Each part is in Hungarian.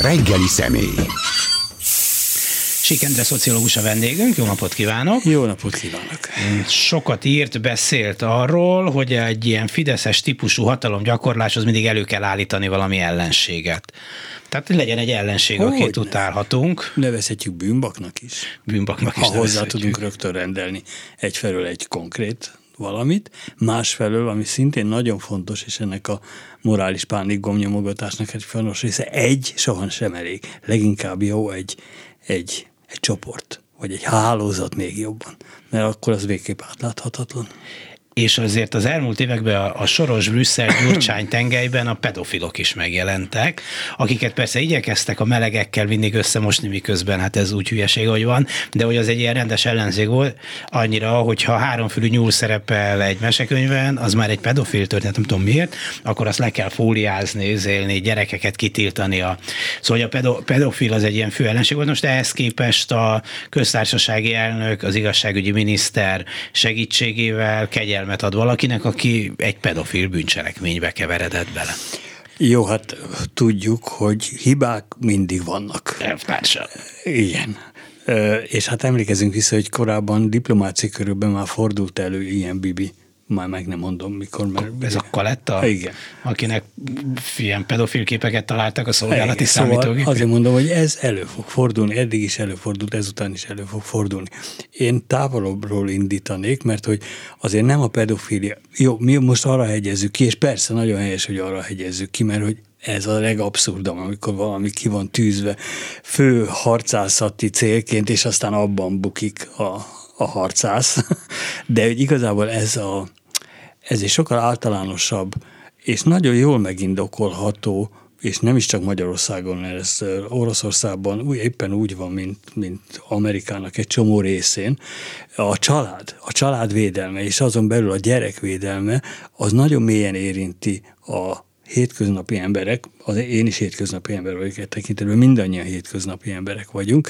reggeli személy. Sikendre szociológus a vendégünk, jó napot kívánok! Jó napot kívánok! Sokat írt, beszélt arról, hogy egy ilyen fideszes típusú hatalomgyakorláshoz mindig elő kell állítani valami ellenséget. Tehát legyen egy ellenség, hogy akit ne. utálhatunk. Nevezhetjük bűnbaknak is. Bűnbaknak is Ha hozzá tudunk rögtön rendelni egyfelől egy konkrét valamit, másfelől, ami szintén nagyon fontos, és ennek a morális pánik gomnyomogatásnak egy fontos része, egy soha sem elég. Leginkább jó egy, egy, egy csoport, vagy egy hálózat még jobban, mert akkor az végképp átláthatatlan és azért az elmúlt években a, a soros Brüsszel gyurcsány tengelyben a pedofilok is megjelentek, akiket persze igyekeztek a melegekkel mindig összemosni, miközben hát ez úgy hülyeség, hogy van, de hogy az egy ilyen rendes ellenzék volt, annyira, hogyha háromfülű nyúl szerepel egy mesekönyvben, az már egy pedofil történet, nem tudom miért, akkor azt le kell fóliázni, zélni, gyerekeket kitiltani. A... Szóval a pedo, pedofil az egy ilyen fő ellenség volt. Most ehhez képest a köztársasági elnök, az igazságügyi miniszter segítségével kegyelme figyelmet ad valakinek, aki egy pedofil bűncselekménybe keveredett bele. Jó, hát tudjuk, hogy hibák mindig vannak. Persze. Igen. És hát emlékezünk vissza, hogy korábban diplomáciai körülben már fordult elő ilyen bibi már meg nem mondom mikor. Mert Ez a Kaletta? Igen. Akinek ilyen pedofil képeket találtak a szolgálati Igen, számítógépén. Szóval azért mondom, hogy ez elő fog fordulni, eddig is előfordult, ezután is elő fog fordulni. Én távolabbról indítanék, mert hogy azért nem a pedofilia, jó, mi most arra hegyezzük ki, és persze nagyon helyes, hogy arra hegyezzük ki, mert hogy ez a legabszurdabb, amikor valami ki van tűzve fő harcászati célként, és aztán abban bukik a, a harcász. De hogy igazából ez a, ez egy sokkal általánosabb, és nagyon jól megindokolható, és nem is csak Magyarországon, ez Oroszországban úgy, éppen úgy van, mint, mint Amerikának egy csomó részén. A család, a család védelme, és azon belül a gyerek védelme, az nagyon mélyen érinti a hétköznapi emberek, az én is hétköznapi ember vagyok egy tekintetben, mindannyian hétköznapi emberek vagyunk,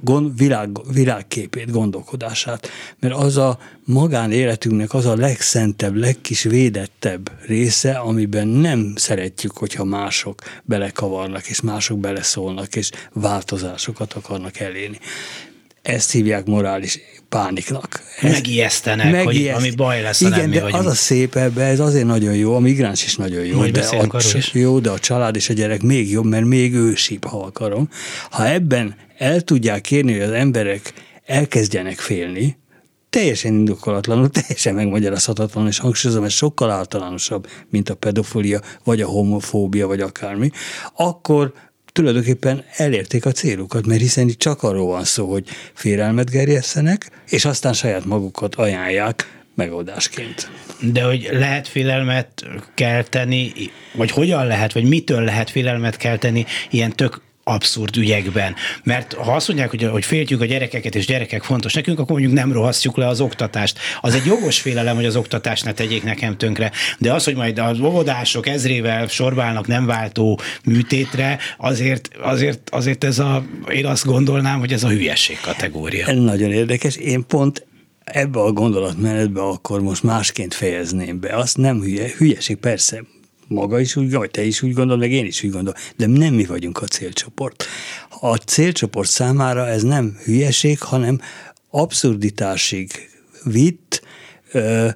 gond, világ, világképét, gondolkodását, mert az a magánéletünknek az a legszentebb, legkis védettebb része, amiben nem szeretjük, hogyha mások belekavarnak, és mások beleszólnak, és változásokat akarnak elérni. Ezt hívják morális pániknak. Ez megijesztenek, megijeszt... hogy ami baj lesz, Igen, nem de vagyunk. az a szép ebbe, ez azért nagyon jó, a migráns is nagyon jó, Majd de a, is. jó, de a család és a gyerek még jobb, mert még ősibb, ha akarom. Ha ebben el tudják kérni, hogy az emberek elkezdjenek félni, teljesen indokolatlanul, teljesen megmagyarázhatatlan, és hangsúlyozom, ez sokkal általánosabb, mint a pedofilia, vagy a homofóbia, vagy akármi, akkor tulajdonképpen elérték a célukat, mert hiszen itt csak arról van szó, hogy félelmet gerjesszenek, és aztán saját magukat ajánlják megoldásként. De hogy lehet félelmet kelteni, vagy hogyan lehet, vagy mitől lehet félelmet kelteni ilyen tök abszurd ügyekben. Mert ha azt mondják, hogy, hogy féltjük a gyerekeket, és gyerekek fontos nekünk, akkor mondjuk nem rohasztjuk le az oktatást. Az egy jogos félelem, hogy az oktatást ne tegyék nekem tönkre. De az, hogy majd az óvodások ezrével sorbálnak nem váltó műtétre, azért, azért, azért ez a, én azt gondolnám, hogy ez a hülyeség kategória. Nagyon érdekes. Én pont ebbe a gondolatmenetbe akkor most másként fejezném be. Azt nem hülye, hülyeség, persze, maga is úgy, vagy te is úgy gondolod, meg én is úgy gondolom, de nem mi vagyunk a célcsoport. A célcsoport számára ez nem hülyeség, hanem abszurditásig vitt, ö,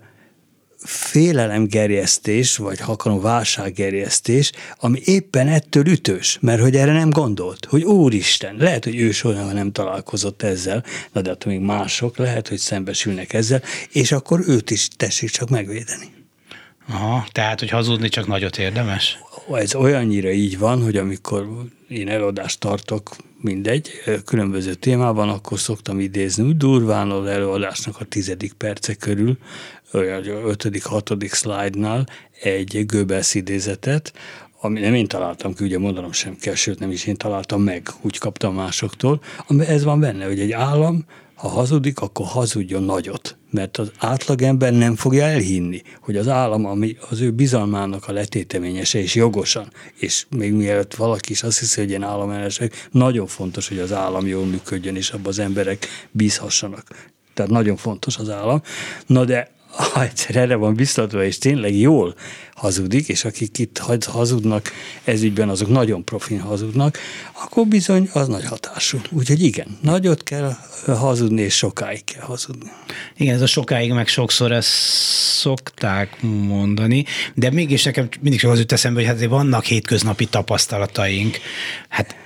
félelemgerjesztés, vagy ha akarom, válsággerjesztés, ami éppen ettől ütős, mert hogy erre nem gondolt, hogy úristen, lehet, hogy ő soha nem találkozott ezzel, na de attól még mások lehet, hogy szembesülnek ezzel, és akkor őt is tessék csak megvédeni. Aha, tehát, hogy hazudni csak nagyot érdemes? Ez olyannyira így van, hogy amikor én előadást tartok, mindegy, különböző témában, akkor szoktam idézni úgy durván az előadásnak a tizedik perce körül, olyan ötödik, hatodik szlájdnál egy Goebbels idézetet, ami nem én találtam ki, ugye mondanom sem kell, sőt nem is én találtam meg, úgy kaptam másoktól, ami ez van benne, hogy egy állam ha hazudik, akkor hazudjon nagyot, mert az átlagember nem fogja elhinni, hogy az állam, ami az ő bizalmának a letéteményese, és jogosan, és még mielőtt valaki is azt hiszi, hogy én államellenesek, nagyon fontos, hogy az állam jól működjön, és abban az emberek bízhassanak. Tehát nagyon fontos az állam. Na de ha egyszer erre van biztatva, és tényleg jól hazudik, és akik itt hazudnak ezügyben, azok nagyon profin hazudnak, akkor bizony az nagy hatású. Úgyhogy igen, nagyot kell hazudni, és sokáig kell hazudni. Igen, ez a sokáig meg sokszor ezt szokták mondani, de mégis nekem mindig csak az jut eszembe, hogy hát vannak hétköznapi tapasztalataink. Hát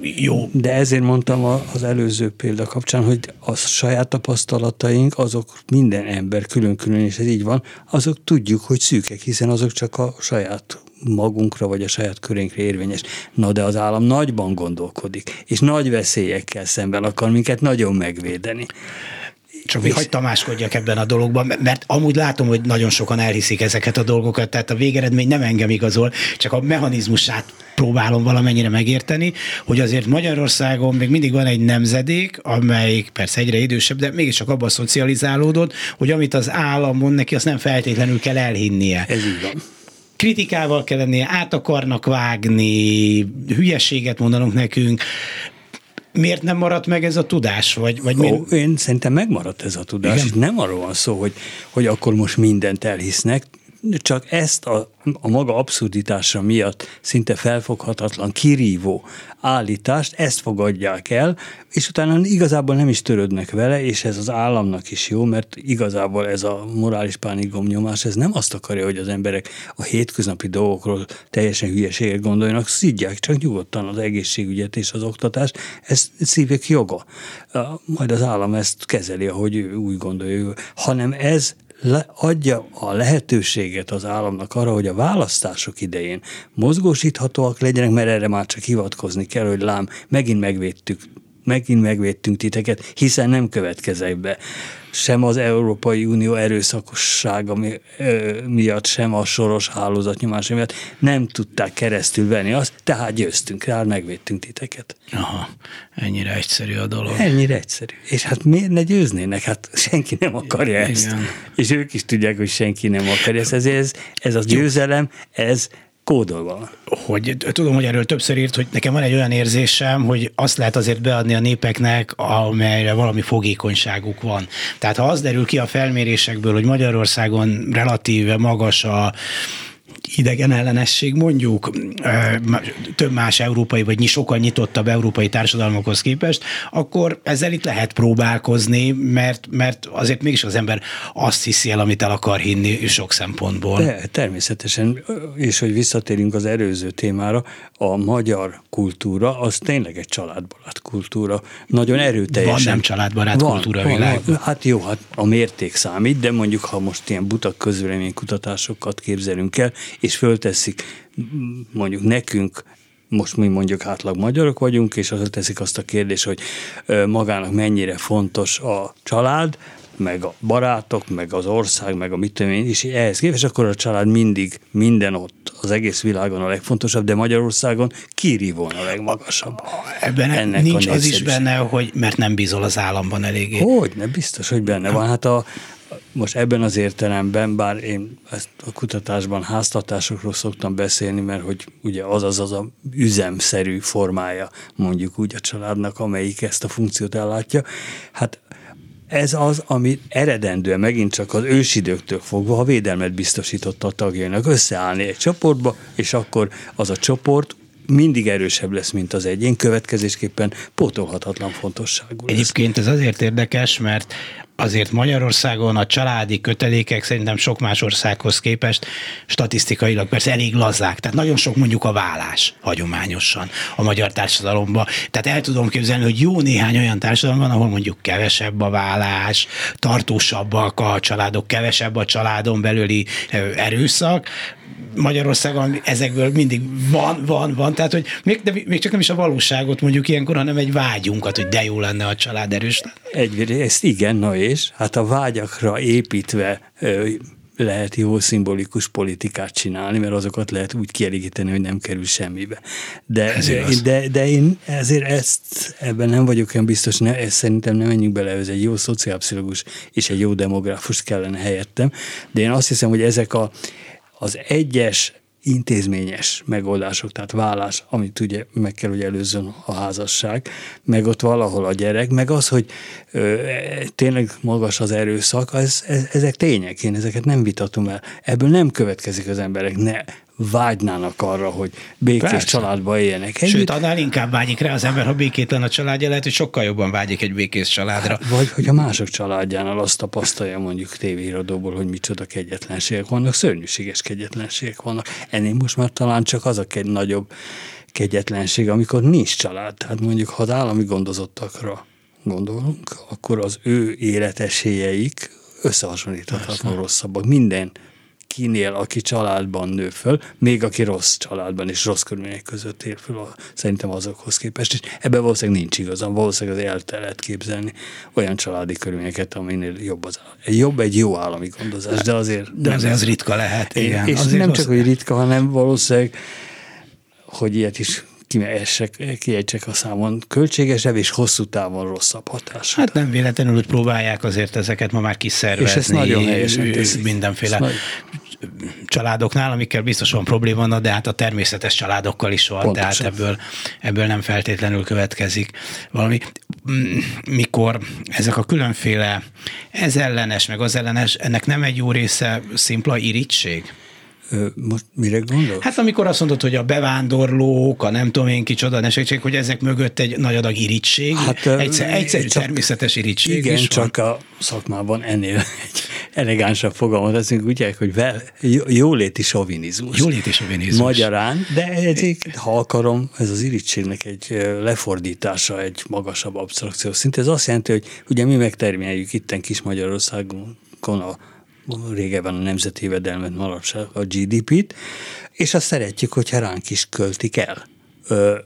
jó. De ezért mondtam az előző példa kapcsán, hogy a saját tapasztalataink, azok minden ember külön-külön, és ez így van, azok tudjuk, hogy szűkek, hiszen azok csak a saját magunkra vagy a saját körénkre érvényes. Na de az állam nagyban gondolkodik, és nagy veszélyekkel szemben akar minket nagyon megvédeni. Csak még hagyd tamáskodjak ebben a dologban, mert amúgy látom, hogy nagyon sokan elhiszik ezeket a dolgokat, tehát a végeredmény nem engem igazol, csak a mechanizmusát próbálom valamennyire megérteni, hogy azért Magyarországon még mindig van egy nemzedék, amelyik persze egyre idősebb, de mégiscsak abban szocializálódott, hogy amit az állam mond neki, azt nem feltétlenül kell elhinnie. Ez így van kritikával kell lennie, át akarnak vágni, hülyeséget mondanunk nekünk, miért nem maradt meg ez a tudás? Vagy, vagy Ó, Én szerintem megmaradt ez a tudás. Igen? Nem arról van szó, hogy, hogy akkor most mindent elhisznek, csak ezt a, a maga abszurditása miatt szinte felfoghatatlan, kirívó állítást, ezt fogadják el, és utána igazából nem is törődnek vele, és ez az államnak is jó, mert igazából ez a morális pánikgomnyomás, ez nem azt akarja, hogy az emberek a hétköznapi dolgokról teljesen hülyeséget gondoljanak, szidják csak nyugodtan az egészségügyet és az oktatást, ez szívek joga. Majd az állam ezt kezeli, ahogy úgy gondolja, hanem ez le, adja a lehetőséget az államnak arra, hogy a választások idején mozgósíthatóak legyenek, mert erre már csak hivatkozni kell, hogy lám, megint megvédtük megint megvédtünk titeket, hiszen nem következek be sem az Európai Unió erőszakossága miatt, sem a soros hálózatnyomás miatt nem tudták keresztül venni azt, tehát győztünk rá, megvédtünk titeket. Aha, ennyire egyszerű a dolog. Ennyire egyszerű. És hát miért ne győznének? Hát senki nem akarja ezt. Igen. És ők is tudják, hogy senki nem akarja ezt. Ezért ez, ez a győzelem, ez kódolva. Hogy tudom, hogy erről többször írt, hogy nekem van egy olyan érzésem, hogy azt lehet azért beadni a népeknek, amelyre valami fogékonyságuk van. Tehát ha az derül ki a felmérésekből, hogy Magyarországon relatíve magas a idegen ellenesség mondjuk több más európai, vagy sokkal nyitottabb európai társadalmakhoz képest, akkor ezzel itt lehet próbálkozni, mert, mert azért mégis az ember azt hiszi el, amit el akar hinni sok szempontból. De természetesen, és hogy visszatérünk az előző témára, a magyar kultúra az tényleg egy családbarát kultúra. Nagyon erőteljesen. Van nem családbarát van, kultúra van, világ. Van, hát jó, hát a mérték számít, de mondjuk ha most ilyen butak közvéleménykutatásokat képzelünk el, és fölteszik mondjuk nekünk most mi mondjuk átlag magyarok vagyunk, és azt teszik azt a kérdést, hogy magának mennyire fontos a család, meg a barátok, meg az ország, meg a mit tudom én, és ehhez képest akkor a család mindig minden ott az egész világon a legfontosabb, de Magyarországon kirívón a legmagasabb. Ebben Ennek nincs az is benne, hogy mert nem bízol az államban eléggé. Hogy, ne biztos, hogy benne van. Hát a, most ebben az értelemben, bár én ezt a kutatásban háztartásokról szoktam beszélni, mert hogy ugye az az az a üzemszerű formája mondjuk úgy a családnak, amelyik ezt a funkciót ellátja, hát ez az, ami eredendően megint csak az ősidőktől fogva a védelmet biztosította a tagjainak. Összeállni egy csoportba, és akkor az a csoport mindig erősebb lesz, mint az egyén, következésképpen pótolhatatlan fontosságú lesz. Egyébként ez azért érdekes, mert azért Magyarországon a családi kötelékek szerintem sok más országhoz képest statisztikailag persze elég lazák. Tehát nagyon sok mondjuk a vállás hagyományosan a magyar társadalomban. Tehát el tudom képzelni, hogy jó néhány olyan társadalom van, ahol mondjuk kevesebb a vállás, tartósabbak a családok, kevesebb a családon belüli erőszak, Magyarországon ezekből mindig van, van, van, tehát hogy még, de még csak nem is a valóságot mondjuk ilyenkor, hanem egy vágyunkat, hogy de jó lenne a család erős. Egyrészt igen, na és? Hát a vágyakra építve lehet jó szimbolikus politikát csinálni, mert azokat lehet úgy kielégíteni, hogy nem kerül semmibe. De, de, de én ezért ezt, ebben nem vagyok olyan biztos, ne, ezt szerintem nem menjünk bele, ez egy jó szociálpszichológus és egy jó demográfus kellene helyettem, de én azt hiszem, hogy ezek a az egyes intézményes megoldások, tehát vállás, amit ugye meg kell, hogy előzzön a házasság, meg ott valahol a gyerek, meg az, hogy ö, tényleg magas az erőszak, ez, ez, ezek tények, én ezeket nem vitatom el. Ebből nem következik az emberek, ne vágynának arra, hogy békés Persze. családba éljenek. Együtt. Sőt, annál inkább vágyik rá az ember, ha békétlen a családja, lehet, hogy sokkal jobban vágyik egy békés családra. Hát, vagy hogy a mások családjánál azt tapasztalja mondjuk tévéhíradóból, hogy micsoda kegyetlenségek vannak, szörnyűséges kegyetlenségek vannak. Ennél most már talán csak az a egy nagyobb kegyetlenség, amikor nincs család. Tehát mondjuk, ha az állami gondozottakra gondolunk, akkor az ő életesélyeik összehasonlíthatatlan rosszabbak. Minden kinél, aki családban nő föl, még aki rossz családban és rossz körülmények között él föl, szerintem azokhoz képest. És ebben valószínűleg nincs igazam, valószínűleg az el lehet képzelni olyan családi körülményeket, aminél jobb, az, jobb egy jó állami gondozás, de azért... De azért az ritka lehet, igen. És nem csak, hogy ritka, hanem valószínűleg hogy ilyet is kiejtsek a számon, költségesebb és hosszú távon rosszabb hatás. Hát nem véletlenül, próbálják azért ezeket ma már kiszervezni. És ezt nagyon helyesen teszik. Mindenféle nagy... családoknál, amikkel biztos van probléma, de hát a természetes családokkal is van, Pontosan. tehát ebből, ebből nem feltétlenül következik valami. Mikor ezek a különféle ez ellenes, meg az ellenes, ennek nem egy jó része szimpla irítség? Most mire gondolsz? Hát amikor azt mondod, hogy a bevándorlók, a nem tudom én kicsoda nesegség, hogy ezek mögött egy nagy adag irítség, hát, egyszer, egyszer csak, természetes irítség Igen, is csak van. a szakmában ennél egy elegánsabb fogalmat teszünk, ugye, hogy vel, jóléti sovinizmus. Jóléti sovinizmus. Magyarán, de ez, ha akarom, ez az irítségnek egy lefordítása, egy magasabb abstrakció szint. Ez azt jelenti, hogy ugye mi megtermeljük itten kis Magyarországon a régebben a nemzeti jövedelmet, manapság a GDP-t, és azt szeretjük, hogyha ránk is költik el. Ö,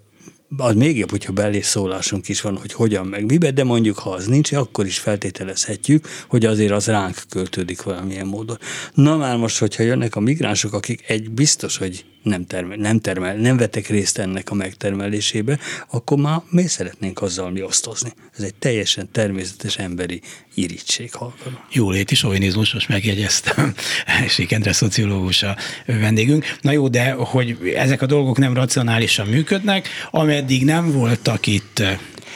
az még jobb, hogyha belészólásunk is van, hogy hogyan meg mibe, de mondjuk ha az nincs, akkor is feltételezhetjük, hogy azért az ránk költődik valamilyen módon. Na már most, hogyha jönnek a migránsok, akik egy biztos, hogy nem, termel, nem, termel, nem vetek részt ennek a megtermelésébe, akkor már mi szeretnénk azzal mi osztozni. Ez egy teljesen természetes emberi irítség. Jóléti sovinizmus, most megjegyeztem. Sikendre szociológus a vendégünk. Na jó, de hogy ezek a dolgok nem racionálisan működnek, ameddig nem voltak itt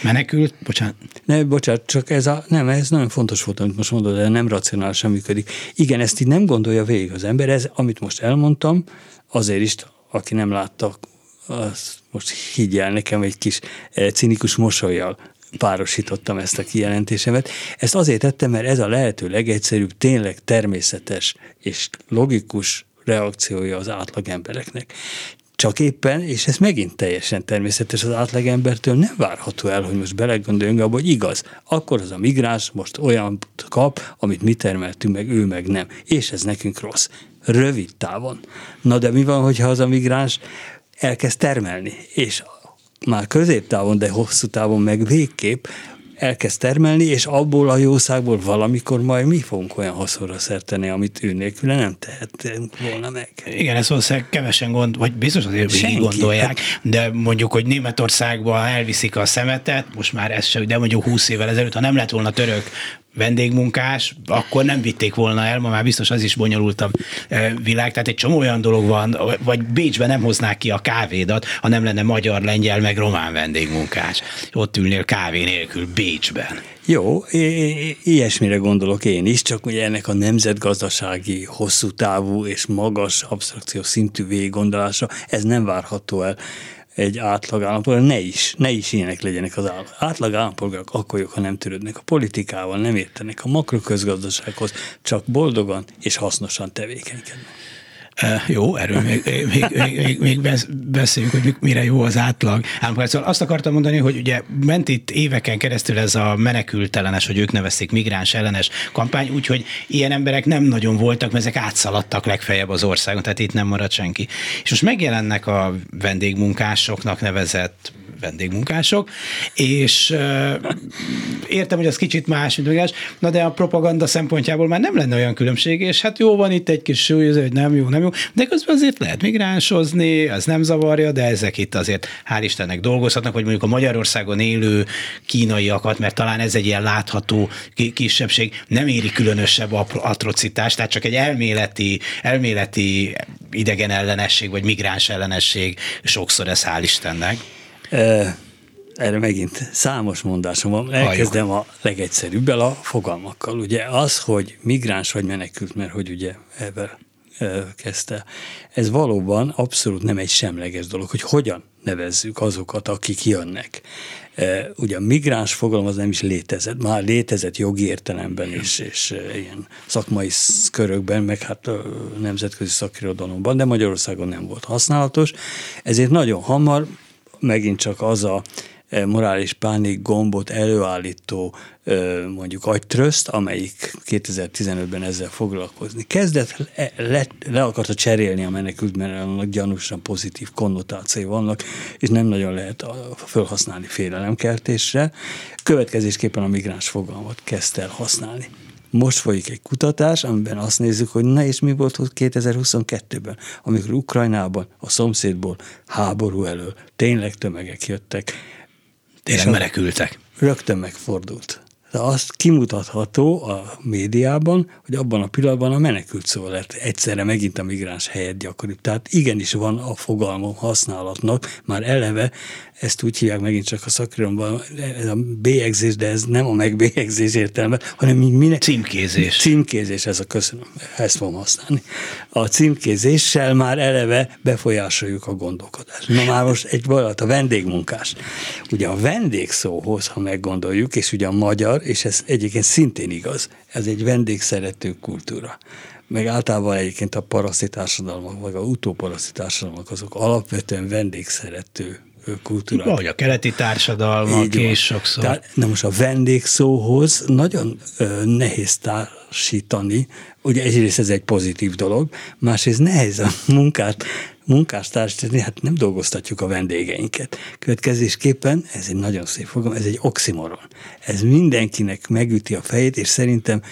Menekült? Bocsánat. Ne, bocsánat, csak ez a, nem, ez nagyon fontos volt, amit most mondod, de nem racionálisan működik. Igen, ezt így nem gondolja végig az ember, ez, amit most elmondtam, azért is, aki nem látta, az most higgyel nekem egy kis eh, cinikus mosolyjal párosítottam ezt a kijelentésemet. Ezt azért tettem, mert ez a lehető legegyszerűbb, tényleg természetes és logikus reakciója az átlag embereknek. Csak éppen, és ez megint teljesen természetes az átlagembertől, nem várható el, hogy most belegondoljunk abba, hogy igaz, akkor az a migráns most olyan kap, amit mi termeltünk meg, ő meg nem. És ez nekünk rossz. Rövid távon. Na de mi van, hogyha az a migráns elkezd termelni, és már középtávon, de hosszú távon meg végképp elkezd termelni, és abból a jószágból valamikor majd mi fogunk olyan haszonra szerteni, amit ő nélküle nem tehetünk volna meg. Igen, ezt valószínűleg kevesen gond, vagy biztos azért Senki. gondolják, de mondjuk, hogy Németországba elviszik a szemetet, most már ez se, de mondjuk 20 évvel ezelőtt, ha nem lett volna török vendégmunkás, akkor nem vitték volna el, ma már biztos az is bonyolultabb eh, világ, tehát egy csomó olyan dolog van, vagy Bécsben nem hoznák ki a kávédat, ha nem lenne magyar, lengyel, meg román vendégmunkás. Ott ülnél kávé nélkül Bécsben. Jó, ilyesmire gondolok én is, csak ugye ennek a nemzetgazdasági, hosszú távú és magas abstrakció szintű végiggondolása, ez nem várható el egy átlag állampolgár, ne is, ne is ilyenek legyenek az átlag. Átlag állampolgárok akkor ha nem törődnek a politikával, nem értenek a makroközgazdasághoz, csak boldogan és hasznosan tevékenykednek. Jó, erről még, még, még, még beszéljük, hogy mire jó az átlag. Szóval azt akartam mondani, hogy ugye ment itt éveken keresztül ez a menekültelenes, hogy ők nevezték migráns ellenes kampány, úgyhogy ilyen emberek nem nagyon voltak, mert ezek átszaladtak legfeljebb az országon, tehát itt nem maradt senki. És most megjelennek a vendégmunkásoknak nevezett vendégmunkások, és értem, hogy az kicsit más, mint más, na de a propaganda szempontjából már nem lenne olyan különbség, és hát jó van itt egy kis súlyozó, hogy nem jó, nem jó, de közben azért lehet migránsozni, az nem zavarja, de ezek itt azért hál' Istennek dolgozhatnak, vagy mondjuk a Magyarországon élő kínaiakat, mert talán ez egy ilyen látható kisebbség, nem éri különösebb atrocitás, tehát csak egy elméleti, elméleti idegen ellenesség, vagy migráns ellenesség, sokszor ez hál' Istennek. Erre megint számos mondásom van. Elkezdem a legegyszerűbbel a fogalmakkal. Ugye az, hogy migráns vagy menekült, mert hogy ugye ebben kezdte. Ez valóban abszolút nem egy semleges dolog, hogy hogyan nevezzük azokat, akik jönnek. Ugye a migráns fogalom az nem is létezett, már létezett jogi értelemben és, és ilyen szakmai körökben, meg hát nemzetközi szakirodalomban, de Magyarországon nem volt használatos, ezért nagyon hamar megint csak az a morális pánik gombot előállító mondjuk agytröszt, amelyik 2015-ben ezzel foglalkozni. Kezdett, le, le, akarta cserélni a menekült, mert annak gyanúsan pozitív konnotációi vannak, és nem nagyon lehet felhasználni félelemkeltésre. Következésképpen a migráns fogalmat kezdte el használni. Most folyik egy kutatás, amiben azt nézzük, hogy na és mi volt 2022-ben, amikor Ukrajnában, a szomszédból háború elől tényleg tömegek jöttek, Tényleg menekültek. Rögtön megfordult. De azt kimutatható a médiában, hogy abban a pillanatban a menekült szó lett egyszerre megint a migráns helyett gyakoribb. Tehát igenis van a fogalmom használatnak, már eleve ezt úgy hívják megint csak a szakirodalomban, ez a bélyegzés, de ez nem a megbélyegzés értelme, hanem mi minek... Címkézés. Címkézés, ez a köszönöm, ezt fogom használni. A címkézéssel már eleve befolyásoljuk a gondolkodást. Na már most egy valat, a vendégmunkás. Ugye a vendégszóhoz, ha meggondoljuk, és ugye a magyar, és ez egyébként szintén igaz, ez egy vendégszerető kultúra meg általában egyébként a paraszti társadalmak, vagy a utóparaszti társadalmak azok alapvetően vendégszerető kultúrát. Vagy a keleti társadalmak is sokszor. Tehát, na most a vendégszóhoz nagyon ö, nehéz társítani, ugye egyrészt ez egy pozitív dolog, másrészt nehéz a munkát munkás társítani, hát nem dolgoztatjuk a vendégeinket. Következésképpen, ez egy nagyon szép fogom, ez egy oximoron. Ez mindenkinek megüti a fejét, és szerintem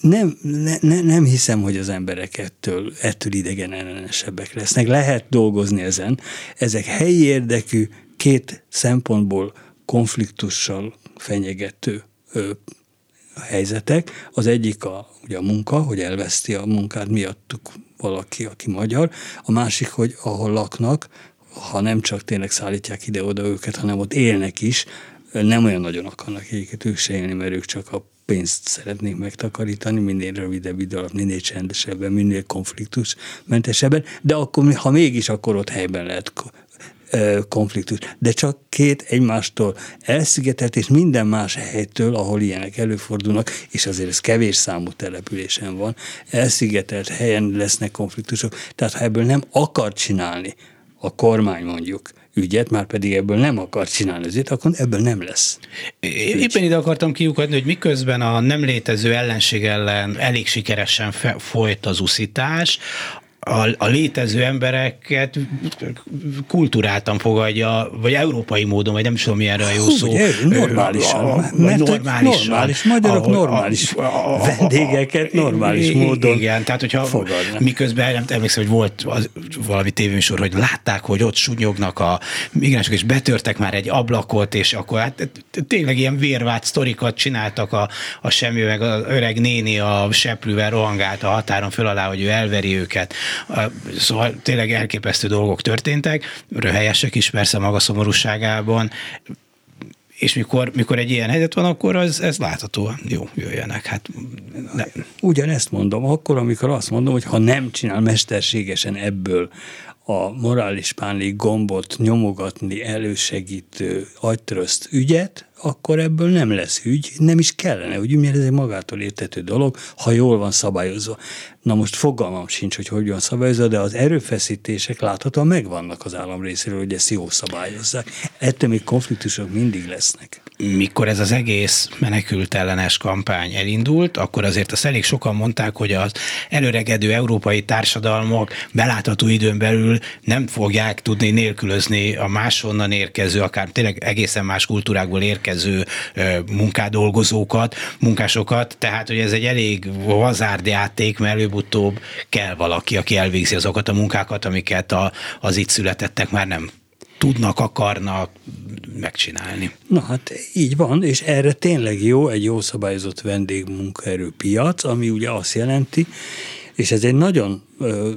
nem, ne, ne, nem hiszem, hogy az emberek ettől, ettől idegen ellenesebbek lesznek. Lehet dolgozni ezen. Ezek helyi érdekű, két szempontból konfliktussal fenyegető ö, helyzetek. Az egyik a, ugye a munka, hogy elveszti a munkát miattuk valaki, aki magyar. A másik, hogy ahol laknak, ha nem csak tényleg szállítják ide-oda őket, hanem ott élnek is, nem olyan nagyon akarnak egyiket ők se élni, mert ők csak a pénzt szeretnék megtakarítani, minél rövidebb idő alatt, minél csendesebben, minél konfliktusmentesebben, de akkor, ha mégis, akkor ott helyben lehet konfliktus. De csak két egymástól elszigetelt, és minden más helytől, ahol ilyenek előfordulnak, és azért ez kevés számú településen van, elszigetelt helyen lesznek konfliktusok. Tehát ha ebből nem akar csinálni a kormány mondjuk ügyet, már pedig ebből nem akar csinálni az akkor ebből nem lesz. Éppen ide akartam kiukadni, hogy miközben a nem létező ellenség ellen elég sikeresen folyt az uszítás, a, a létező embereket kulturáltan fogadja, vagy európai módon, vagy nem is tudom, milyenre a jó Hú, szó. Normálisan. A, a, mert normálisan. Normális, magyarok ahol, normális a, a, a, vendégeket normális módon Igen, tehát hogyha fogadnak. miközben nem emlékszem, hogy volt az, valami tévéműsor, hogy látták, hogy ott sunyognak a migránsok, és betörtek már egy ablakot, és akkor hát tényleg ilyen vérvált sztorikat csináltak a, a semmi, meg az öreg néni a seprűvel rohangált a határon föl alá, hogy ő elveri őket. Szóval tényleg elképesztő dolgok történtek, röhelyesek is persze maga szomorúságában, és mikor, mikor egy ilyen helyzet van, akkor az, ez láthatóan jó, jöjjenek. Hát, nem. Ugyanezt mondom, akkor, amikor azt mondom, hogy ha nem csinál mesterségesen ebből a morális pánik gombot nyomogatni elősegítő agytröszt ügyet, akkor ebből nem lesz ügy, nem is kellene, úgy, mert ez egy magától értető dolog, ha jól van szabályozva. Na most fogalmam sincs, hogy hogy van szabályozva, de az erőfeszítések láthatóan megvannak az állam részéről, hogy ezt jó szabályozzák. Ettől még konfliktusok mindig lesznek. Mikor ez az egész menekült ellenes kampány elindult, akkor azért azt elég sokan mondták, hogy az előregedő európai társadalmak belátható időn belül nem fogják tudni nélkülözni a máshonnan érkező, akár tényleg egészen más kultúrákból érkező munkádolgozókat, munkásokat, tehát hogy ez egy elég vazárd játék, mert előbb-utóbb kell valaki, aki elvégzi azokat a munkákat, amiket a, az itt születettek már nem tudnak, akarnak megcsinálni. Na hát így van, és erre tényleg jó egy jó szabályozott vendégmunkaerőpiac, ami ugye azt jelenti, és ez egy nagyon ö,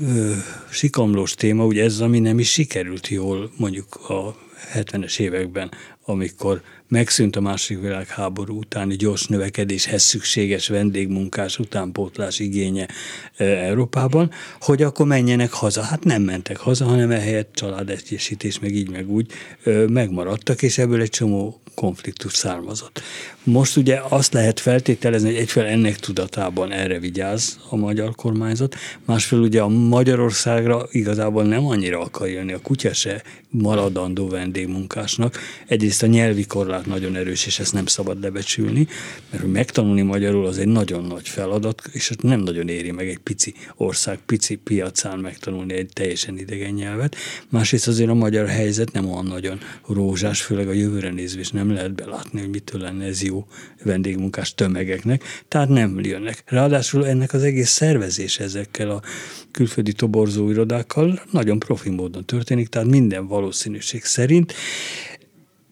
ö, sikamlós téma, ugye ez, ami nem is sikerült jól mondjuk a 70-es években, amikor megszűnt a második világháború utáni gyors növekedéshez szükséges vendégmunkás utánpótlás igénye e, Európában, hogy akkor menjenek haza. Hát nem mentek haza, hanem ehelyett családegyesítés, meg így, meg úgy e, megmaradtak, és ebből egy csomó konfliktus származott. Most ugye azt lehet feltételezni, hogy egyfél ennek tudatában erre vigyáz a magyar kormányzat, másfél ugye a Magyarországra igazából nem annyira akar jönni, a kutya se maradandó vendégmunkásnak. Egyrészt a nyelvi korlát nagyon erős, és ezt nem szabad lebecsülni, mert hogy megtanulni magyarul az egy nagyon nagy feladat, és nem nagyon éri meg egy pici ország, pici piacán megtanulni egy teljesen idegen nyelvet. Másrészt azért a magyar helyzet nem olyan nagyon rózsás, főleg a jövőre nézve, és nem lehet belátni, hogy mitől lenne ez jó vendégmunkás tömegeknek, tehát nem jönnek. Ráadásul ennek az egész szervezés ezekkel a külföldi toborzó irodákkal nagyon profi módon történik, tehát minden valószínűség szerint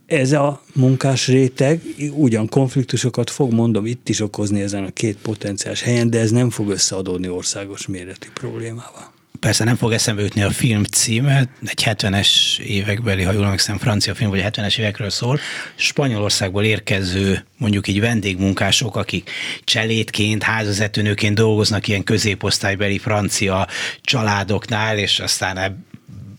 ez a munkás réteg ugyan konfliktusokat fog, mondom, itt is okozni ezen a két potenciális helyen, de ez nem fog összeadódni országos méretű problémával. Persze nem fog eszembe jutni a film címe, egy 70-es évekbeli, ha jól emlékszem, francia film, vagy 70-es évekről szól, Spanyolországból érkező, mondjuk így vendégmunkások, akik cselédként, házvezetőnőként dolgoznak ilyen középosztálybeli francia családoknál, és aztán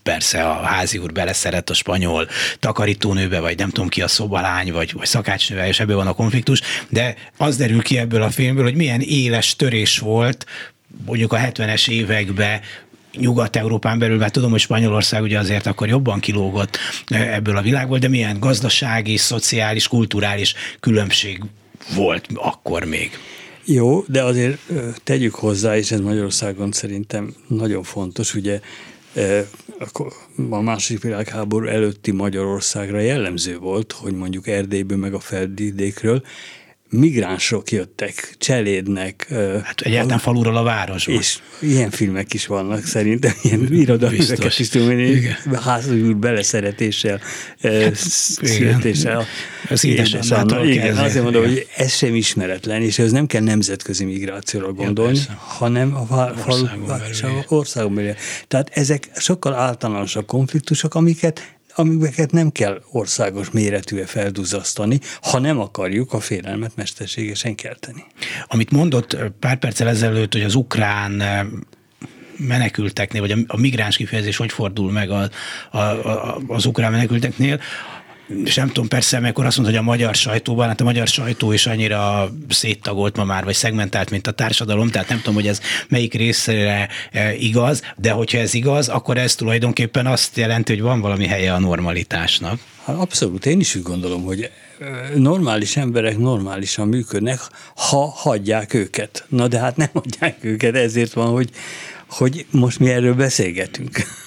persze a házi úr beleszeret a spanyol takarítónőbe, vagy nem tudom ki a szobalány, vagy, vagy szakácsnővel, és ebből van a konfliktus, de az derül ki ebből a filmből, hogy milyen éles törés volt mondjuk a 70-es években Nyugat-Európán belül, mert tudom, hogy Spanyolország ugye azért akkor jobban kilógott ebből a világból, de milyen gazdasági, szociális, kulturális különbség volt akkor még. Jó, de azért tegyük hozzá, és ez Magyarországon szerintem nagyon fontos, ugye a második világháború előtti Magyarországra jellemző volt, hogy mondjuk Erdélyből meg a Feldidékről migránsok jöttek, cselédnek. Hát egyáltalán faluról a városba. És ilyen filmek is vannak szerintem, ilyen irodalműveket is tudom, házul beleszeretéssel, születéssel. Az édesanyától Igen, azért mondom, hogy ez sem ismeretlen, és ez nem kell nemzetközi migrációra gondolni, ja, hanem a falu, országon belül. Tehát ezek sokkal általánosabb konfliktusok, amiket amiket nem kell országos méretűe felduzzasztani, ha nem akarjuk a félelmet mesterségesen kelteni. Amit mondott pár perccel ezelőtt, hogy az ukrán menekülteknél, vagy a, migráns kifejezés hogy fordul meg a, a, a, az ukrán menekülteknél, és nem tudom persze, amikor azt mondta, hogy a magyar sajtóban, hát a magyar sajtó is annyira széttagolt ma már, vagy szegmentált, mint a társadalom, tehát nem tudom, hogy ez melyik részre e, igaz, de hogyha ez igaz, akkor ez tulajdonképpen azt jelenti, hogy van valami helye a normalitásnak. Abszolút, én is úgy gondolom, hogy e, normális emberek normálisan működnek, ha hagyják őket. Na de hát nem hagyják őket, ezért van, hogy, hogy most mi erről beszélgetünk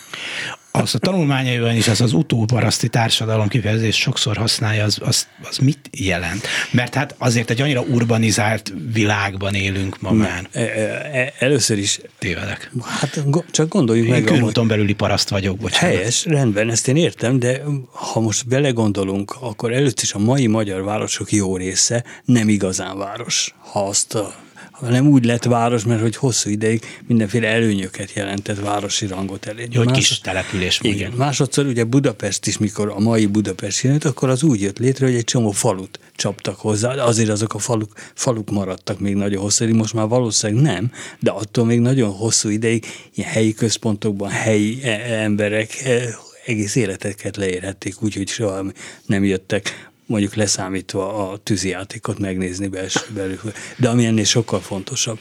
az a tanulmányaiban is az az utóparaszti társadalom kifejezés sokszor használja, az, az, az mit jelent? Mert hát azért egy annyira urbanizált világban élünk ma már. E, e, e, először is. Tévedek. Hát csak gondoljuk én meg. Én körúton belüli paraszt vagyok, bocsánat. Helyes, rendben, ezt én értem, de ha most belegondolunk, akkor előtt is a mai magyar városok jó része nem igazán város, ha azt a hanem úgy lett város, mert hogy hosszú ideig mindenféle előnyöket jelentett városi rangot elé. Jó, hogy kis település volt. Igen. Másodszor ugye Budapest is, mikor a mai Budapest jött, akkor az úgy jött létre, hogy egy csomó falut csaptak hozzá, azért azok a faluk, faluk maradtak még nagyon hosszú ideig, most már valószínűleg nem, de attól még nagyon hosszú ideig ilyen helyi központokban helyi e, emberek e, egész életeket leérhették, úgyhogy soha nem jöttek mondjuk leszámítva a tűzijátékot megnézni belső belül. De ami ennél sokkal fontosabb,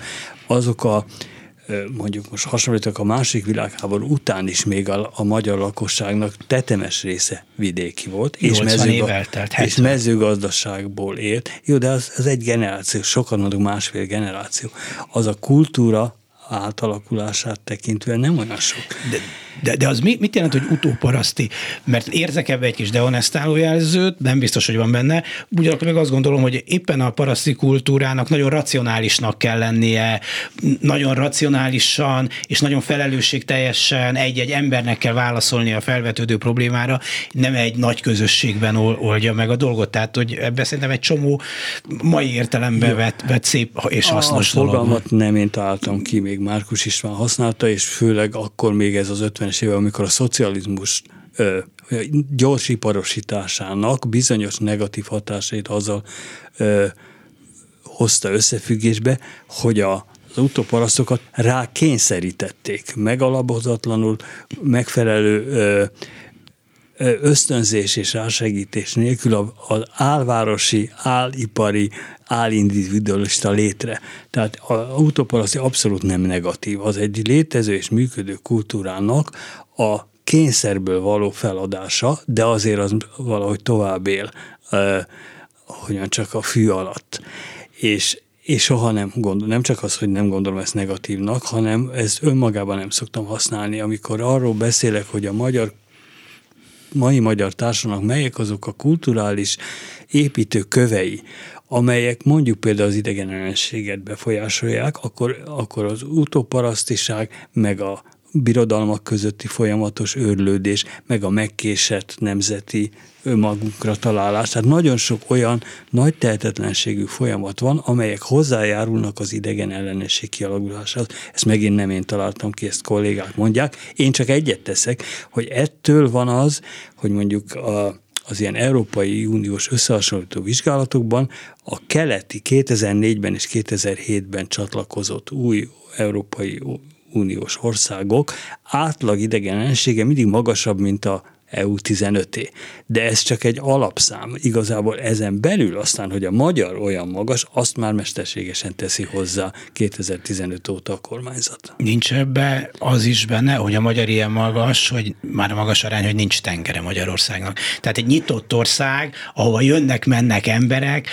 azok a mondjuk most hasonlítok a másik világháború után is még a, a magyar lakosságnak tetemes része vidéki volt, és, mezőga, eltelt, és mezőgazdaságból élt. Jó, de az, az egy generáció, sokan mondunk másfél generáció. Az a kultúra átalakulását tekintve nem olyan sok. De, de, de az mit jelent, hogy utóparaszti? Mert érzek ebbe egy kis deonestáló jelzőt, nem biztos, hogy van benne. Ugyanakkor meg azt gondolom, hogy éppen a paraszti kultúrának nagyon racionálisnak kell lennie, nagyon racionálisan és nagyon felelősségteljesen egy-egy embernek kell válaszolni a felvetődő problémára, nem egy nagy közösségben oldja meg a dolgot. Tehát, hogy ebbe szerintem egy csomó mai értelemben vett, vett szép és hasznos a, a fogalmat nem én találtam ki, még Márkus István használta, és főleg akkor még ez az 50 70-es évek, amikor a szocializmus ö, gyorsiparosításának bizonyos negatív hatásait azzal ö, hozta összefüggésbe, hogy a az utóparasztokat rá kényszerítették, megalapozatlanul megfelelő ö, ösztönzés és rásegítés nélkül az álvárosi, álipari, álindividualista létre. Tehát az utóparaszti abszolút nem negatív. Az egy létező és működő kultúrának a kényszerből való feladása, de azért az valahogy tovább él, eh, hogyan csak a fű alatt. És és soha nem gondol, nem csak az, hogy nem gondolom ezt negatívnak, hanem ezt önmagában nem szoktam használni. Amikor arról beszélek, hogy a magyar mai magyar társadalomnak melyek azok a kulturális építő kövei, amelyek mondjuk például az idegenellenséget befolyásolják, akkor, akkor az utóparasztiság, meg a birodalmak közötti folyamatos őrlődés, meg a megkésett nemzeti önmagunkra találás. Tehát nagyon sok olyan nagy tehetetlenségű folyamat van, amelyek hozzájárulnak az idegen ellenesség kialakulásához. Ezt megint nem én találtam ki, ezt kollégák mondják. Én csak egyet teszek, hogy ettől van az, hogy mondjuk a, az ilyen Európai Uniós összehasonlító vizsgálatokban a keleti 2004-ben és 2007-ben csatlakozott új Európai Uniós országok átlag idegenensége mindig magasabb, mint a EU 15-é. De ez csak egy alapszám. Igazából ezen belül aztán, hogy a magyar olyan magas, azt már mesterségesen teszi hozzá 2015 óta a kormányzat. Nincs ebbe az is benne, hogy a magyar ilyen magas, hogy már a magas arány, hogy nincs tengere Magyarországnak. Tehát egy nyitott ország, ahova jönnek, mennek emberek,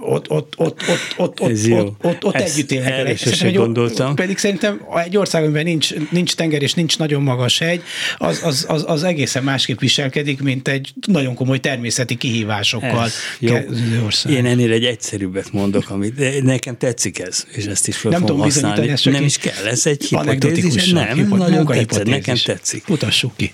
ott, ott, ott, ott, ott, ott, ott, ott, ott együtt élnek. Gondoltam. Pedig szerintem egy ország, amiben nincs, nincs tenger és nincs nagyon magas hegy, az, az, az, az egészen más másképp viselkedik, mint egy nagyon komoly természeti kihívásokkal kezdő ország. Én ennél egy egyszerűbbet mondok, amit nekem tetszik ez, és ezt is fel nem tudom használni. Ez nem is kell, ez egy hipotézis. Nem, hipot, nagyon tetszett, nekem tetszik. Mutassuk ki.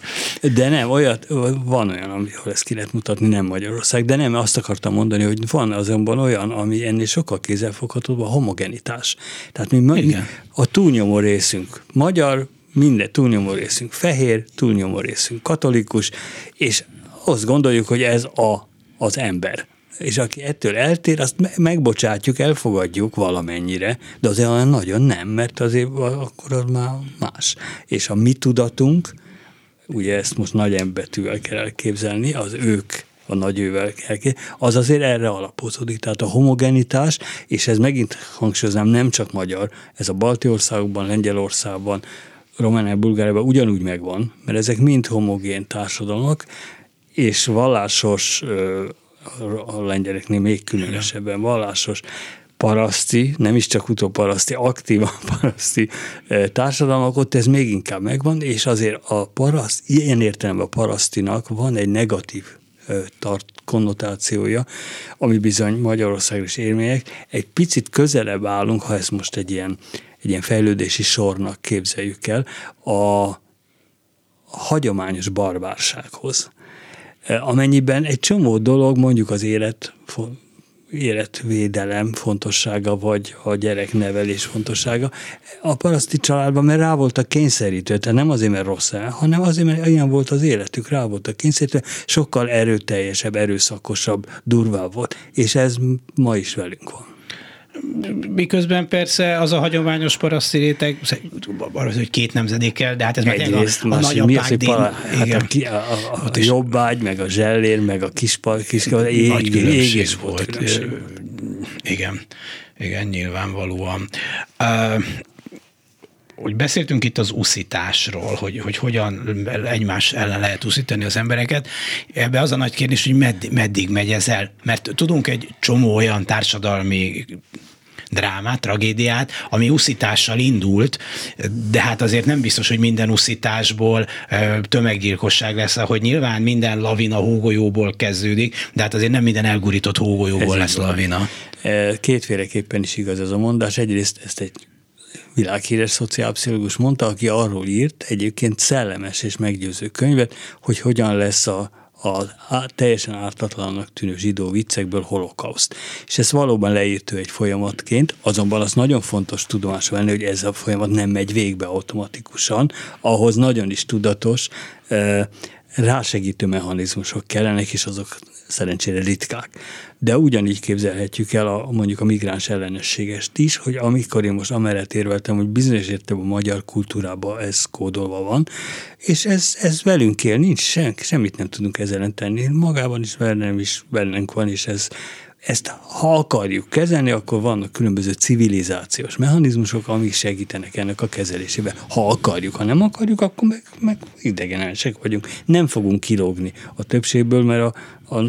De nem, olyat, van olyan, ahol ezt ki lehet mutatni, nem Magyarország, de nem, azt akartam mondani, hogy van azonban olyan, ami ennél sokkal kézzelfoghatóbb, a homogenitás. Tehát mi, mi a túlnyomó részünk magyar, minden túlnyomó részünk fehér, túlnyomó részünk katolikus, és azt gondoljuk, hogy ez a, az ember. És aki ettől eltér, azt megbocsátjuk, elfogadjuk valamennyire, de azért olyan nagyon nem, mert azért akkor az már más. És a mi tudatunk, ugye ezt most nagy embetűvel kell elképzelni, az ők a nagy ővel kell, az azért erre alapozódik. Tehát a homogenitás, és ez megint hangsúlyoznám, nem csak magyar, ez a balti országokban, Lengyelországban, Romániában, Bulgáriában ugyanúgy megvan, mert ezek mind homogén társadalmak, és vallásos, a lengyeleknél még különösebben vallásos, paraszti, nem is csak utóparaszti, aktívan paraszti társadalmak, ott ez még inkább megvan, és azért a paraszt, ilyen értelemben a parasztinak van egy negatív tart konnotációja, ami bizony Magyarországra is érmények. Egy picit közelebb állunk, ha ez most egy ilyen egy ilyen fejlődési sornak képzeljük el, a hagyományos barbársághoz. Amennyiben egy csomó dolog, mondjuk az élet életvédelem fontossága, vagy a gyereknevelés fontossága. A paraszti családban, mert rá voltak kényszerítve, tehát nem azért, mert rossz el, hanem azért, mert ilyen volt az életük, rá voltak kényszerítve, sokkal erőteljesebb, erőszakosabb, durvább volt, és ez ma is velünk van miközben persze az a hagyományos paraszti réteg, arra, hogy két nemzedékkel, de hát ez meg a, a nagyapák dél, para, hát a, a, a, a jobbágy, meg a zsellér, meg a kis, kis ég, nagy különbség volt. volt különbség. Igen, igen, nyilvánvalóan. Uh, hogy beszéltünk itt az uszításról, hogy, hogy hogyan egymás ellen lehet uszítani az embereket. Ebbe az a nagy kérdés, hogy meddig, meddig megy ez el. Mert tudunk egy csomó olyan társadalmi drámát, tragédiát, ami uszítással indult, de hát azért nem biztos, hogy minden uszításból tömeggyilkosság lesz, ahogy nyilván minden lavina hógolyóból kezdődik, de hát azért nem minden elgurított hógolyóból ez lesz lavina. Kétféleképpen is igaz ez a mondás. Egyrészt ezt egy világhíres szociálpszichológus mondta, aki arról írt egyébként szellemes és meggyőző könyvet, hogy hogyan lesz a a teljesen ártatlannak tűnő zsidó viccekből holokauszt. És ez valóban leírtő egy folyamatként, azonban az nagyon fontos tudomásul venni, hogy ez a folyamat nem megy végbe automatikusan, ahhoz nagyon is tudatos, rásegítő mechanizmusok kellenek, és azok szerencsére ritkák. De ugyanígy képzelhetjük el a, mondjuk a migráns ellenességest is, hogy amikor én most amellett érveltem, hogy bizonyos értem a magyar kultúrában ez kódolva van, és ez, ez velünk él, nincs sem, semmit nem tudunk ezzel tenni. Magában is velem is bennünk van, és ez, ezt ha akarjuk kezelni, akkor vannak különböző civilizációs mechanizmusok, amik segítenek ennek a kezelésében. Ha akarjuk, ha nem akarjuk, akkor meg, meg idegenesek vagyunk. Nem fogunk kilógni a többségből, mert a, a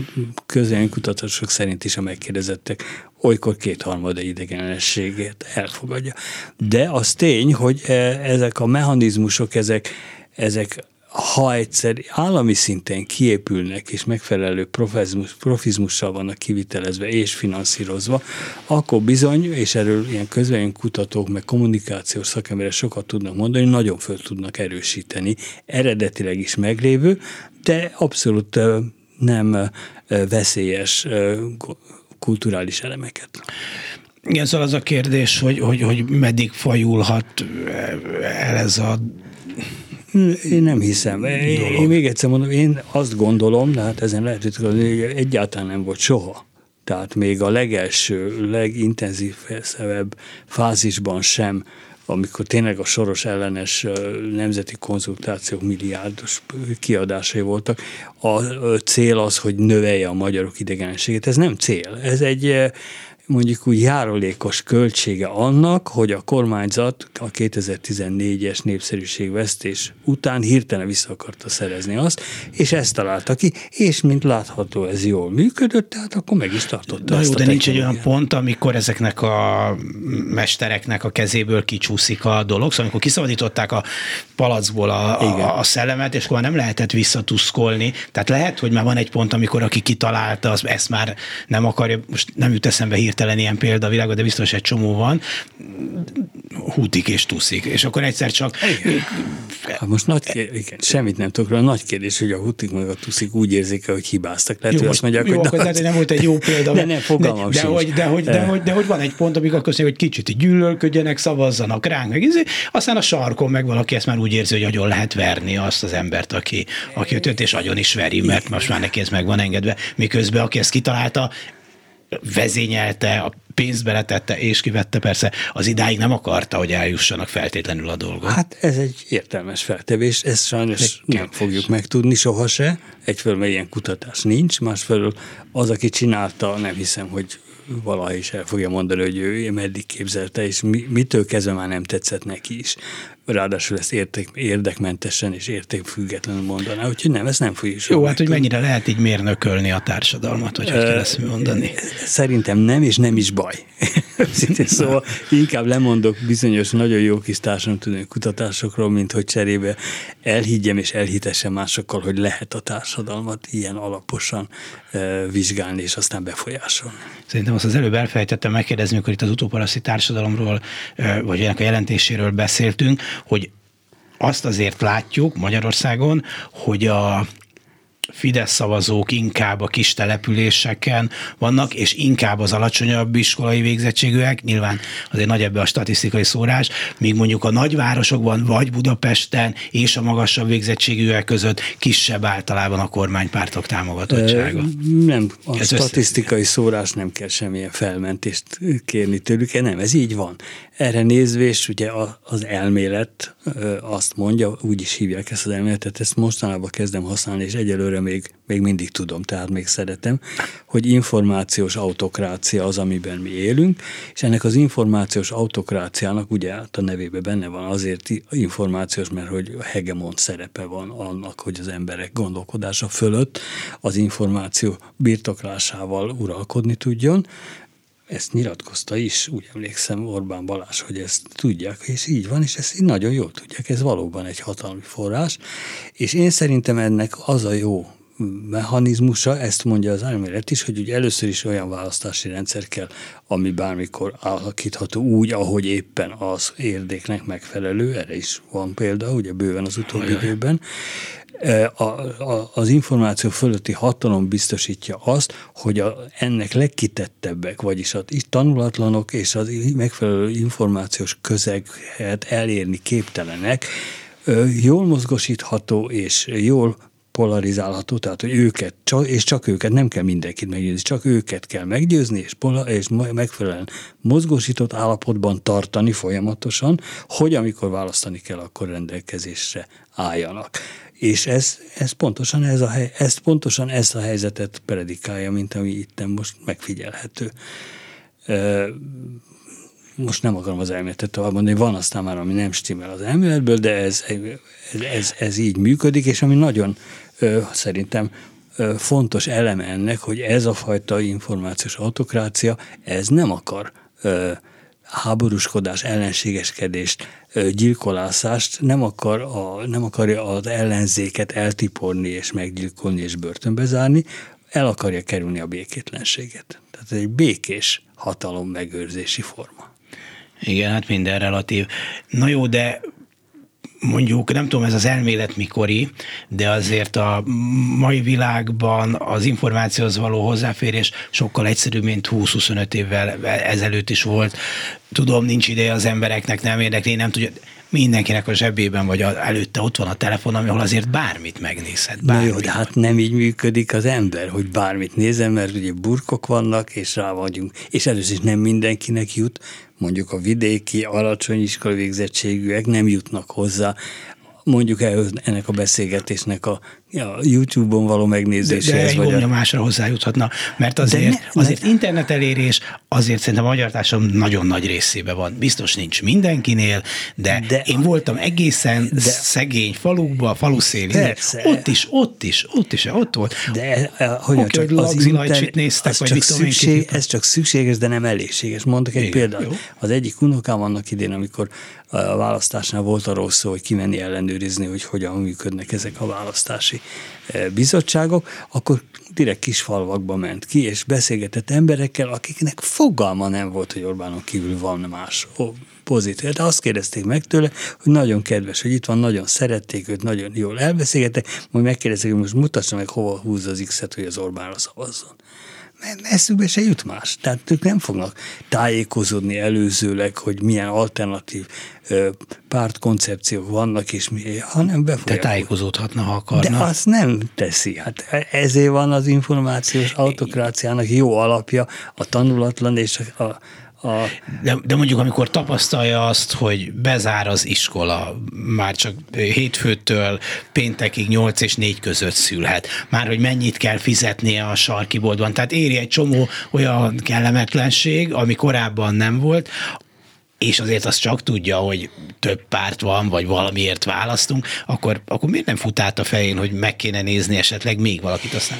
kutatások szerint is a megkérdezettek olykor kétharmada idegenességét elfogadja. De az tény, hogy e, ezek a mechanizmusok, ezek, ezek ha egyszer állami szinten kiépülnek és megfelelő profizmus, profizmussal vannak kivitelezve és finanszírozva, akkor bizony, és erről ilyen közvélemény kutatók, meg kommunikációs szakemberek sokat tudnak mondani, nagyon föl tudnak erősíteni eredetileg is meglévő, de abszolút nem veszélyes kulturális elemeket. Igen, szóval az a kérdés, hogy, hogy, hogy meddig fajulhat el ez a én nem hiszem. Én, én még egyszer mondom, én azt gondolom, de hát ezen lehet, hogy egyáltalán nem volt soha. Tehát még a legelső, legintenzívebb fázisban sem, amikor tényleg a soros ellenes nemzeti konzultációk milliárdos kiadásai voltak, a cél az, hogy növelje a magyarok idegenségét. Ez nem cél. Ez egy mondjuk úgy járulékos költsége annak, hogy a kormányzat a 2014-es népszerűségvesztés után hirtelen vissza akarta szerezni azt, és ezt találta ki, és mint látható ez jól működött, tehát akkor meg is tartotta Na jó, de nincs egy olyan pont, amikor ezeknek a mestereknek a kezéből kicsúszik a dolog, szóval amikor kiszabadították a palacból a, a, a szellemet, és akkor nem lehetett visszatuszkolni, tehát lehet, hogy már van egy pont, amikor aki kitalálta, az ezt már nem akarja, most nem jut eszembe hírt hirtelen ilyen példa a világon, de biztos egy csomó van, hútik és tuszik, és akkor egyszer csak... Hát most nagy kérdés, igen, semmit nem tudok róla, nagy kérdés, hogy a hutik meg a tuszik úgy érzik hogy hibáztak. Lehet, jó, hogy azt mondják, jó, hogy... Lehet, hogy nem volt egy jó példa. De nem, fogalmam de, de, hogy, de, hogy, de, hogy, de, hogy van egy pont, amikor azt hogy kicsit gyűlölködjenek, szavazzanak ránk, meg izé, aztán a sarkon meg valaki ezt már úgy érzi, hogy agyon lehet verni azt az embert, aki, aki ötöt, és agyon is veri, mert most már neki ez meg van engedve, miközben aki ezt kitalálta, vezényelte, a pénzt beletette és kivette, persze az idáig nem akarta, hogy eljussanak feltétlenül a dolgok. Hát ez egy értelmes feltevés, ezt sajnos egy nem kérdés. fogjuk megtudni soha se. Egyfelől, mert ilyen kutatás nincs, másfelől az, aki csinálta, nem hiszem, hogy valaha is el fogja mondani, hogy ő meddig képzelte, és mi, mitől kezdve már nem tetszett neki is ráadásul ezt érték, érdekmentesen és értékfüggetlenül mondaná, úgyhogy nem, ezt nem fogjuk Jó, hát hogy mennyire lehet így mérnökölni a társadalmat, vagy hogy kell ezt mondani? Szerintem nem, és nem is baj. szóval inkább lemondok bizonyos nagyon jó kis társadalomtudományi kutatásokról, mint hogy cserébe elhiggyem és elhitessem másokkal, hogy lehet a társadalmat ilyen alaposan vizsgálni, és aztán befolyásolni. Szerintem azt az előbb elfelejtettem megkérdezni, amikor itt az utóparaszti társadalomról, vagy ennek a jelentéséről beszéltünk, hogy azt azért látjuk Magyarországon, hogy a Fidesz szavazók inkább a kis településeken vannak, és inkább az alacsonyabb iskolai végzettségűek, nyilván azért nagy ebbe a statisztikai szórás, míg mondjuk a nagyvárosokban, vagy Budapesten és a magasabb végzettségűek között kisebb általában a kormánypártok támogatottsága. Nem, a ez statisztikai össze... szórás nem kell semmilyen felmentést kérni tőlük, nem, ez így van. Erre nézvés, ugye az elmélet azt mondja, úgy is hívják ezt az elméletet, ezt mostanában kezdem használni, és egyelőre egyelőre még, még mindig tudom, tehát még szeretem, hogy információs autokrácia az, amiben mi élünk, és ennek az információs autokráciának ugye hát a nevében benne van azért információs, mert hogy hegemon szerepe van annak, hogy az emberek gondolkodása fölött az információ birtoklásával uralkodni tudjon, ezt nyilatkozta is, úgy emlékszem Orbán Balázs, hogy ezt tudják, és így van, és ezt nagyon jól tudják, ez valóban egy hatalmi forrás, és én szerintem ennek az a jó mechanizmusa, ezt mondja az elmélet is, hogy ugye először is olyan választási rendszer kell, ami bármikor alakítható úgy, ahogy éppen az érdéknek megfelelő, erre is van példa, ugye bőven az utóbbi időben, a, a, az információ fölötti hatalom biztosítja azt, hogy a, ennek legkitettebbek, vagyis a tanulatlanok és az megfelelő információs közeget elérni képtelenek, jól mozgosítható és jól polarizálható, tehát hogy őket, és csak őket, nem kell mindenkit meggyőzni, csak őket kell meggyőzni, és, pola, és megfelelően mozgósított állapotban tartani folyamatosan, hogy amikor választani kell, akkor rendelkezésre álljanak. És ez, ez pontosan ez a, ez pontosan ezt a helyzetet predikálja, mint ami itt most megfigyelhető. Most nem akarom az elméletet tovább mondani, van aztán már, ami nem stimmel az elméletből, de ez, ez, ez így működik, és ami nagyon szerintem fontos eleme ennek, hogy ez a fajta információs autokrácia, ez nem akar háborúskodás, ellenségeskedést, gyilkolászást, nem, akar a, nem akarja az ellenzéket eltiporni és meggyilkolni és börtönbe zárni, el akarja kerülni a békétlenséget. Tehát ez egy békés hatalom megőrzési forma. Igen, hát minden relatív. Na jó, de mondjuk, nem tudom, ez az elmélet mikori, de azért a mai világban az információhoz való hozzáférés sokkal egyszerűbb, mint 20-25 évvel ezelőtt is volt. Tudom, nincs ideje az embereknek, nem érdekli, nem tudja, mindenkinek a zsebében, vagy a, előtte ott van a telefon, ahol azért bármit megnézhet. Bármit. Na jó, de hát nem így működik az ember, hogy bármit nézem, mert ugye burkok vannak, és rá vagyunk. És először is nem mindenkinek jut, mondjuk a vidéki, alacsony iskola végzettségűek nem jutnak hozzá mondjuk ennek a beszélgetésnek a a YouTube-on való megnézéséhez. De, de egy vagy a... másra hozzájuthatna, mert azért, ne, azért ne. internet elérés azért szerintem a magyar társadalom nagyon nagy részében van. Biztos nincs mindenkinél, de, de én voltam egészen de, szegény falukba, faluszélén, ott is, ott is, ott is, ott volt. De eh, hogy okay, csak az internet, néztek, az vagy csak szükség, ez csak szükséges, de nem elégséges. Mondok egy Igen, példát. Jó. Az egyik unokám annak idén, amikor a választásnál volt arról szó, hogy kimenni ellenőrizni, hogy hogyan működnek ezek a választási eh, bizottságok, akkor direkt kis falvakba ment ki, és beszélgetett emberekkel, akiknek fogalma nem volt, hogy Orbánon kívül van más pozitív. De azt kérdezték meg tőle, hogy nagyon kedves, hogy itt van, nagyon szerették őt, nagyon jól elbeszélgettek, majd megkérdezték, hogy most mutassa meg, hova húzza az X-et, hogy az Orbánra szavazzon eszükbe se jut más. Tehát ők nem fognak tájékozódni előzőleg, hogy milyen alternatív pártkoncepciók vannak, és mi, hanem befolyják. De tájékozódhatna, ha akarna. De azt nem teszi. Hát ezért van az információs autokráciának jó alapja, a tanulatlan és a, a... De, de mondjuk, amikor tapasztalja azt, hogy bezár az iskola, már csak hétfőtől péntekig 8 és 4 között szülhet, már hogy mennyit kell fizetnie a sarki boltban. Tehát éri egy csomó olyan kellemetlenség, ami korábban nem volt, és azért azt csak tudja, hogy több párt van, vagy valamiért választunk, akkor, akkor miért nem fut át a fején, hogy meg kéne nézni esetleg még valakit aztán?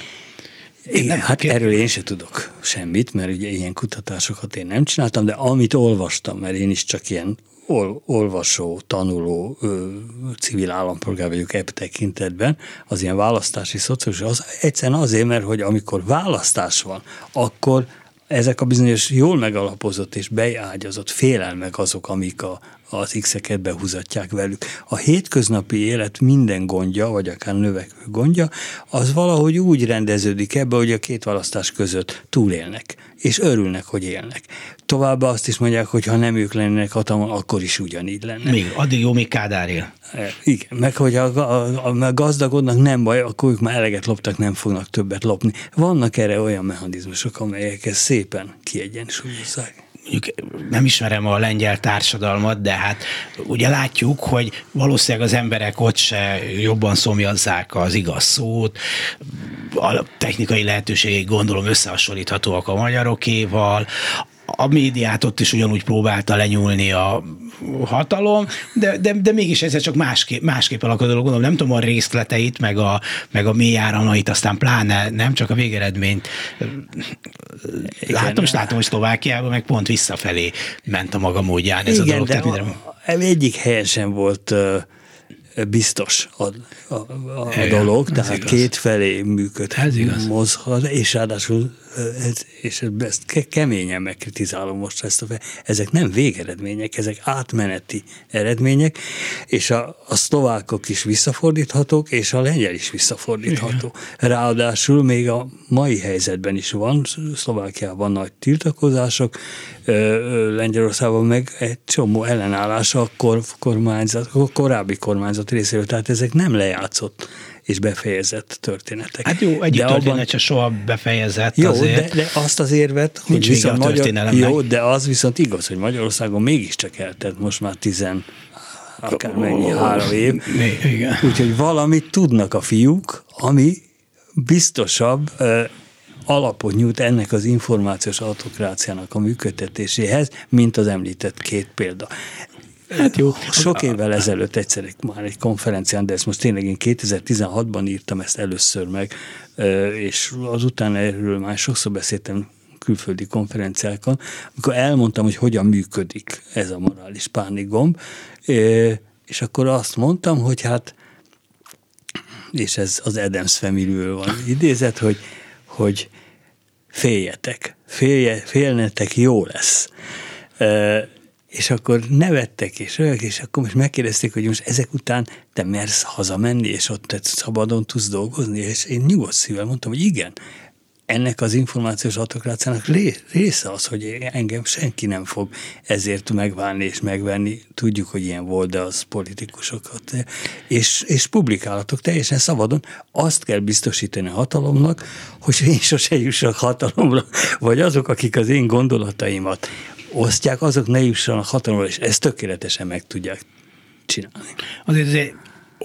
Én nem, hát erről én se tudok semmit, mert ugye ilyen kutatásokat én nem csináltam, de amit olvastam, mert én is csak ilyen ol, olvasó, tanuló ö, civil állampolgár vagyok ebb tekintetben, az ilyen választási szociális, az egyszerűen azért, mert hogy amikor választás van, akkor ezek a bizonyos jól megalapozott és beágyazott félelmek azok, amik a, az X-eket behúzatják velük. A hétköznapi élet minden gondja, vagy akár növekvő gondja, az valahogy úgy rendeződik ebbe, hogy a két választás között túlélnek, és örülnek, hogy élnek. Továbbá azt is mondják, hogy ha nem ők lennének hatalmon, akkor is ugyanígy lenne. Még, addig jó, még Kádár él. E, igen, meg hogy a, a, a, a gazdagodnak nem baj, akkor ők már eleget loptak, nem fognak többet lopni. Vannak erre olyan mechanizmusok, amelyek ezt szépen kiegyensúlyozzák mondjuk nem ismerem a lengyel társadalmat, de hát ugye látjuk, hogy valószínűleg az emberek ott se jobban szomjazzák az igaz szót, a technikai lehetőségek gondolom összehasonlíthatóak a magyarokéval, a médiát ott is ugyanúgy próbálta lenyúlni a hatalom, de, de, de mégis ez csak másképp, másképp alakul a dolog. Gondolom, nem tudom a részleteit, meg a, meg a mély áramait, aztán pláne nem csak a végeredményt. Igen. Látom, és látom, hogy Szlovákiában meg pont visszafelé ment a maga módján ez Igen, a dolog. De Tehát a, egyik helyesen volt uh, biztos a, a, a Igen, dolog, tehát két felé működhet, mozhat, és ráadásul ez, és ezt keményen megkritizálom most ezt a ezek nem végeredmények, ezek átmeneti eredmények, és a, a szlovákok is visszafordíthatók, és a lengyel is visszafordítható. Igen. Ráadásul még a mai helyzetben is van, Szlovákiában nagy tiltakozások, Lengyelországban meg egy csomó ellenállás a kor, kormányzat, a korábbi kormányzat részéről, tehát ezek nem lejátszott és befejezett történetek. Hát jó, egyik de történet abban, se soha befejezett jó, azért. De, de azt az érvet, hogy viszont Magyar, jó, de az viszont igaz, hogy Magyarországon mégiscsak eltett most már tizen akármennyi, három év. Igen. Úgyhogy valamit tudnak a fiúk, ami biztosabb, alapot nyújt ennek az információs autokráciának a működtetéséhez, mint az említett két példa. Hát jó. Sok évvel ezelőtt egyszer már egy konferencián, de ezt most tényleg én 2016-ban írtam ezt először meg, és azután erről már sokszor beszéltem külföldi konferenciákon, amikor elmondtam, hogy hogyan működik ez a morális pánikgomb, és akkor azt mondtam, hogy hát, és ez az Adams family van idézet, hogy, hogy féljetek, félje, félnetek, jó lesz és akkor nevettek, és olyan, és akkor most megkérdezték, hogy most ezek után te mersz hazamenni, és ott te szabadon tudsz dolgozni, és én nyugodt szívvel mondtam, hogy igen, ennek az információs autokráciának része az, hogy engem senki nem fog ezért megválni és megvenni. Tudjuk, hogy ilyen volt, de az politikusokat. És, és publikálatok teljesen szabadon. Azt kell biztosítani a hatalomnak, hogy én sose jussak hatalomra, vagy azok, akik az én gondolataimat osztják, azok ne jussanak hatalomra, és ezt tökéletesen meg tudják csinálni. Azért, azért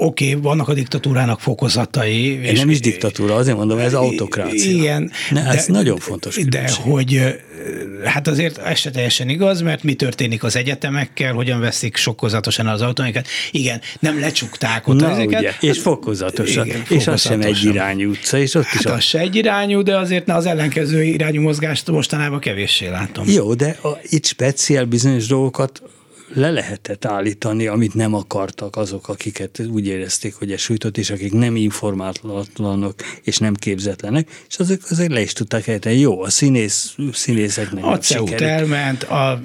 oké, okay, vannak a diktatúrának fokozatai. És nem is diktatúra, azért mondom, ez autokrácia. Igen. Ne, ez de, nagyon fontos különbség. De hogy hát azért ez se teljesen igaz, mert mi történik az egyetemekkel, hogyan veszik sokkozatosan az autóinkat. Igen, nem lecsukták ott Na, ezeket. Ugye, és fokozatosan. Igen, és az sem egy irányú utca. És ott hát is az a... se egy irányú, de azért az ellenkező irányú mozgást mostanában kevéssé látom. Jó, de a, itt speciál bizonyos dolgokat le lehetett állítani, amit nem akartak azok, akiket úgy érezték, hogy ez sújtott, és akik nem informátlanok és nem képzetlenek, és azok azért le is tudták helyetni. Jó, a színész, színészeknek A CEUT elment, a,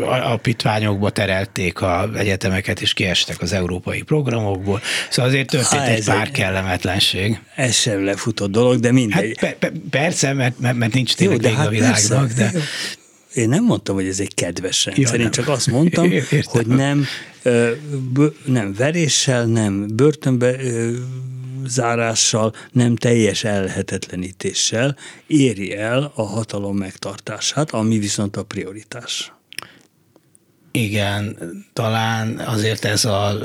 a, a pitványokba terelték a egyetemeket, és kiestek az európai programokból, szóval azért történt Há, egy pár egy, kellemetlenség. Ez sem lefutott dolog, de mindegy. Hát pe, pe, persze, mert, mert, mert nincs tényleg Jó, de hát a világnak, persze, de... Én nem mondtam, hogy ez egy kedves rendszer, ja, én csak azt mondtam, Értem. hogy nem, nem veréssel, nem börtönbe zárással, nem teljes elhetetlenítéssel éri el a hatalom megtartását, ami viszont a prioritás. Igen, talán azért ez az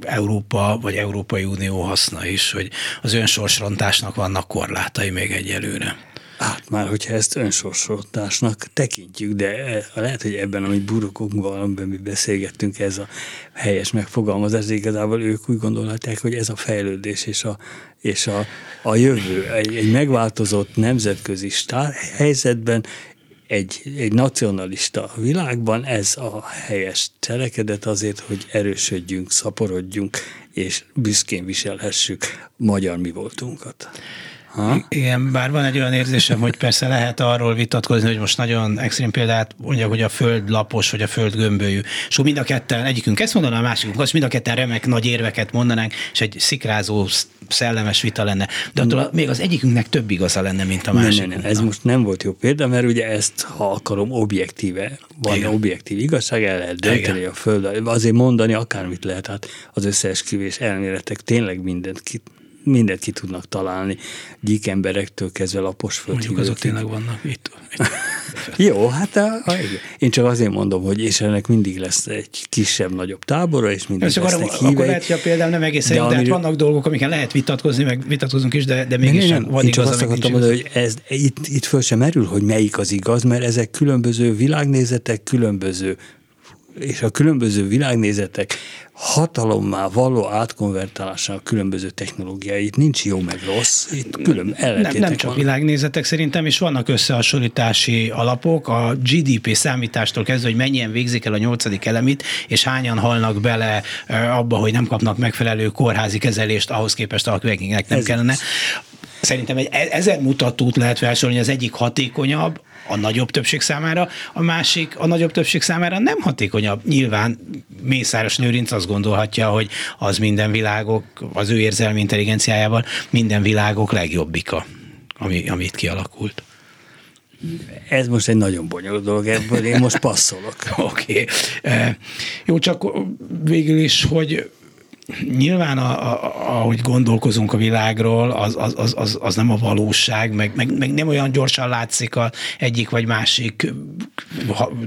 Európa vagy Európai Unió haszna is, hogy az önsorsrontásnak vannak korlátai még egyelőre. Hát már, hogyha ezt önsorsoltásnak tekintjük, de lehet, hogy ebben, amit burokokban, amiben mi beszélgettünk, ez a helyes megfogalmazás, de igazából ők úgy gondolhatják, hogy ez a fejlődés és a, és a, a jövő. Egy, egy megváltozott nemzetközi stár, helyzetben egy, egy nacionalista világban ez a helyes cselekedet azért, hogy erősödjünk, szaporodjunk, és büszkén viselhessük magyar mi voltunkat. Ha? Igen, bár van egy olyan érzésem, hogy persze lehet arról vitatkozni, hogy most nagyon extrém példát mondja, hogy a föld lapos, vagy a föld gömbölyű. És mind a ketten, egyikünk ezt mondaná, a másikunk azt, mind a ketten remek nagy érveket mondanánk, és egy szikrázó, szellemes vita lenne. De attól még az egyikünknek több igaza lenne, mint a másik. Nem, nem, nem, ez most nem volt jó példa, mert ugye ezt, ha akarom, objektíve, van Igen. objektív igazság, el lehet dönteni Igen. a föld. Azért mondani akármit lehet, hát az összeesküvés elméletek tényleg mindent ki mindent ki tudnak találni, gyík emberektől kezdve lapos Mondjuk azok tényleg vannak itt. itt. Jó, hát a, a, én csak azért mondom, hogy és ennek mindig lesz egy kisebb-nagyobb tábora, és mindig Csak lesznek arra, hívei. akkor lehet, hogy a például nem egészen jó, de hát vannak dolgok, amiken lehet vitatkozni, meg vitatkozunk is, de, de mégis nem, nem. van Én csak igaz, azt amik akartam mondani, hogy ez, itt, itt föl sem merül, hogy melyik az igaz, mert ezek különböző világnézetek, különböző és a különböző világnézetek hatalommá való átkonvertálásának különböző technológiáit nincs jó meg rossz, itt külön nem, ellentétek nem csak vannak. világnézetek szerintem, és vannak összehasonlítási alapok, a GDP számítástól kezdve, hogy mennyien végzik el a nyolcadik elemit, és hányan halnak bele abba, hogy nem kapnak megfelelő kórházi kezelést ahhoz képest, akiknek nem Ez kellene. Szerintem egy e- ezer mutatót lehet felsorolni, az egyik hatékonyabb, a nagyobb többség számára, a másik a nagyobb többség számára nem hatékonyabb. Nyilván Mészáros Lőrinc azt gondolhatja, hogy az minden világok, az ő érzelmi intelligenciájával minden világok legjobbika, ami, amit kialakult. Ez most egy nagyon bonyolult dolog, ebből én most passzolok. Oké. Okay. Jó, csak végül is, hogy nyilván, a, a, ahogy gondolkozunk a világról, az, az, az, az, nem a valóság, meg, meg, meg nem olyan gyorsan látszik a egyik vagy másik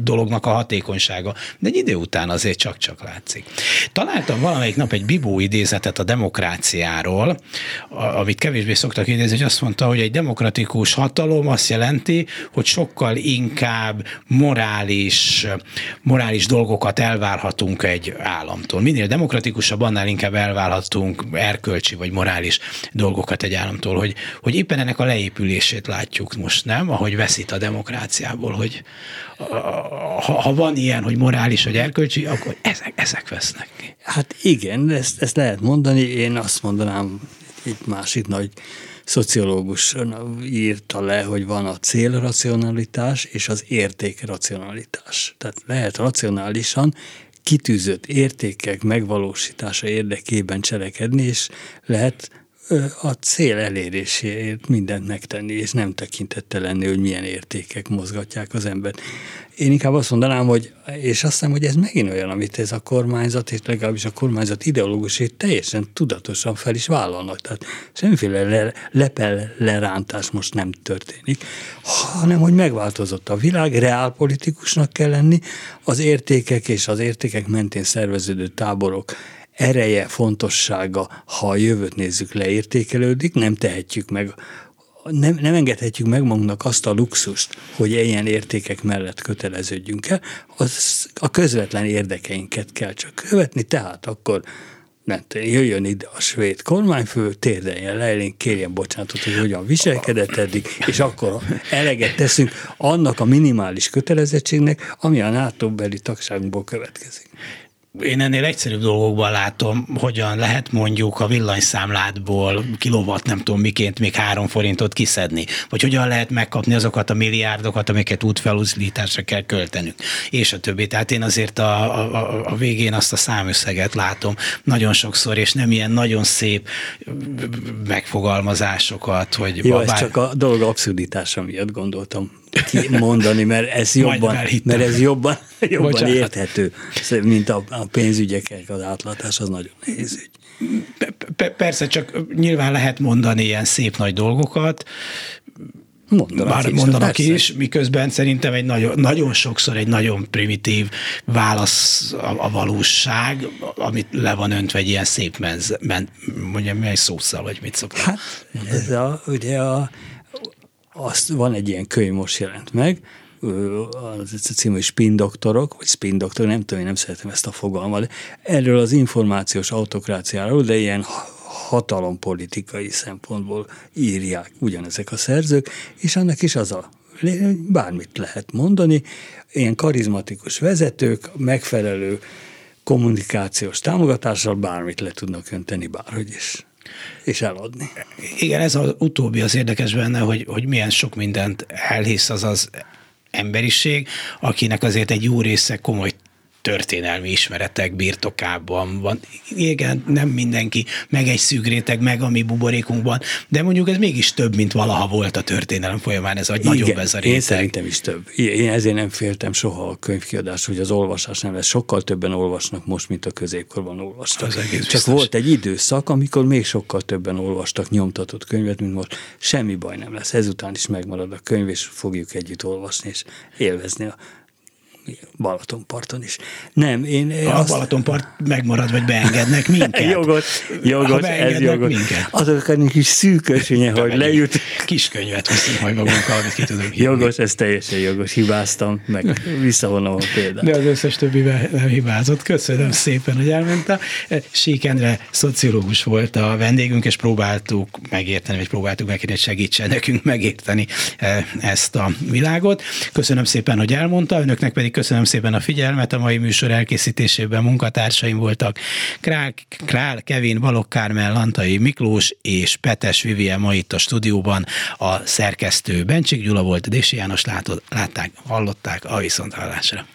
dolognak a hatékonysága, de egy idő után azért csak-csak látszik. Találtam valamelyik nap egy Bibó idézetet a demokráciáról, amit kevésbé szoktak idézni, hogy azt mondta, hogy egy demokratikus hatalom azt jelenti, hogy sokkal inkább morális, morális dolgokat elvárhatunk egy államtól. Minél demokratikusabb, annál inkább elvárhatunk erkölcsi vagy morális dolgokat egy államtól, hogy, hogy éppen ennek a leépülését látjuk most, nem? Ahogy veszít a demokráciából, hogy ha, ha van ilyen, hogy morális vagy erkölcsi, akkor ezek, ezek vesznek. Hát igen, ezt, ezt lehet mondani. Én azt mondanám, egy másik nagy szociológus írta le, hogy van a célracionalitás és az értékracionalitás. Tehát lehet racionálisan kitűzött értékek megvalósítása érdekében cselekedni, és lehet a cél eléréséért mindent megtenni, és nem tekintette lenni, hogy milyen értékek mozgatják az embert. Én inkább azt mondanám, hogy, és azt hiszem, hogy ez megint olyan, amit ez a kormányzat, és legalábbis a kormányzat ideológusét teljesen tudatosan fel is vállalnak. Tehát semmiféle le, lepel lerántás most nem történik, hanem hogy megváltozott a világ, reálpolitikusnak kell lenni, az értékek és az értékek mentén szerveződő táborok ereje, fontossága, ha a jövőt nézzük, leértékelődik, nem tehetjük meg, nem, nem engedhetjük meg magunknak azt a luxust, hogy ilyen értékek mellett köteleződjünk el, az a közvetlen érdekeinket kell csak követni, tehát akkor nem jöjjön ide a svéd kormányfő, térdeljen le, elénk kérjen bocsánatot, hogy hogyan viselkedett eddig, és akkor eleget teszünk annak a minimális kötelezettségnek, ami a NATO beli tagságunkból következik én ennél egyszerűbb dolgokban látom, hogyan lehet mondjuk a villanyszámládból kilowatt nem tudom miként még három forintot kiszedni, vagy hogyan lehet megkapni azokat a milliárdokat, amiket útfelúzításra kell költenünk, és a többi. Tehát én azért a, a, a végén azt a számösszeget látom nagyon sokszor, és nem ilyen nagyon szép megfogalmazásokat, hogy Jó, babár... ez csak a dolog abszurditása miatt gondoltam mondani, mert ez jobban, mert ez jobban, jobban Bocsánat. érthető, mint a, a pénzügyeknek az átlátás, az nagyon nehéz ügy. Persze, csak nyilván lehet mondani ilyen szép nagy dolgokat, Mondanak Bár is, mondanak persze. is, miközben szerintem egy nagyon, nagyon sokszor egy nagyon primitív válasz a, a valóság, amit le van öntve egy ilyen szép menz, men, mondjam, egy szószal, vagy mit szoktak. Hát ez a, ugye a, azt van egy ilyen könyv most jelent meg, az a cím, hogy spin doktorok, vagy spin doktor, nem tudom, én nem szeretem ezt a fogalmat, erről az információs autokráciáról, de ilyen hatalompolitikai szempontból írják ugyanezek a szerzők, és annak is az a bármit lehet mondani, ilyen karizmatikus vezetők, megfelelő kommunikációs támogatással bármit le tudnak önteni bárhogy is és eladni. Igen, ez az utóbbi az érdekes benne, hogy, hogy milyen sok mindent elhisz az az emberiség, akinek azért egy jó része komoly történelmi ismeretek birtokában van. Igen, nem mindenki, meg egy szűk réteg, meg a mi buborékunkban, de mondjuk ez mégis több, mint valaha volt a történelem folyamán, ez a Igen, nagyobb ez a réteg. Én szerintem is több. Én ezért nem féltem soha a könyvkiadás, hogy az olvasás nem lesz. Sokkal többen olvasnak most, mint a középkorban olvastak. Az Csak biztos. volt egy időszak, amikor még sokkal többen olvastak nyomtatott könyvet, mint most. Semmi baj nem lesz. Ezután is megmarad a könyv, és fogjuk együtt olvasni, és élvezni a Balatonparton is. Nem, én... A azt... Balatonpart megmarad, vagy beengednek minket. jogot, jogot, ez jogot. Minket. Azok a kis szűkösénye, hogy lejut. Kis könyvet viszünk majd magunkkal, amit ki tudunk hívni. Jogos, ez teljesen jogos. Hibáztam, meg visszavonom a példát. De az összes többi nem hibázott. Köszönöm szépen, hogy elmondta. Sík Endre szociológus volt a vendégünk, és próbáltuk megérteni, vagy próbáltuk megkérni, hogy segítsen nekünk megérteni eh, ezt a világot. Köszönöm szépen, hogy elmondta, önöknek pedig köszönöm szépen a figyelmet. A mai műsor elkészítésében munkatársaim voltak Král, Král Kevin, Balok Kármel, Lantai Miklós és Petes Vivien ma itt a stúdióban. A szerkesztő Bencsik Gyula volt, Dési János látod, látták, hallották a viszonthallásra.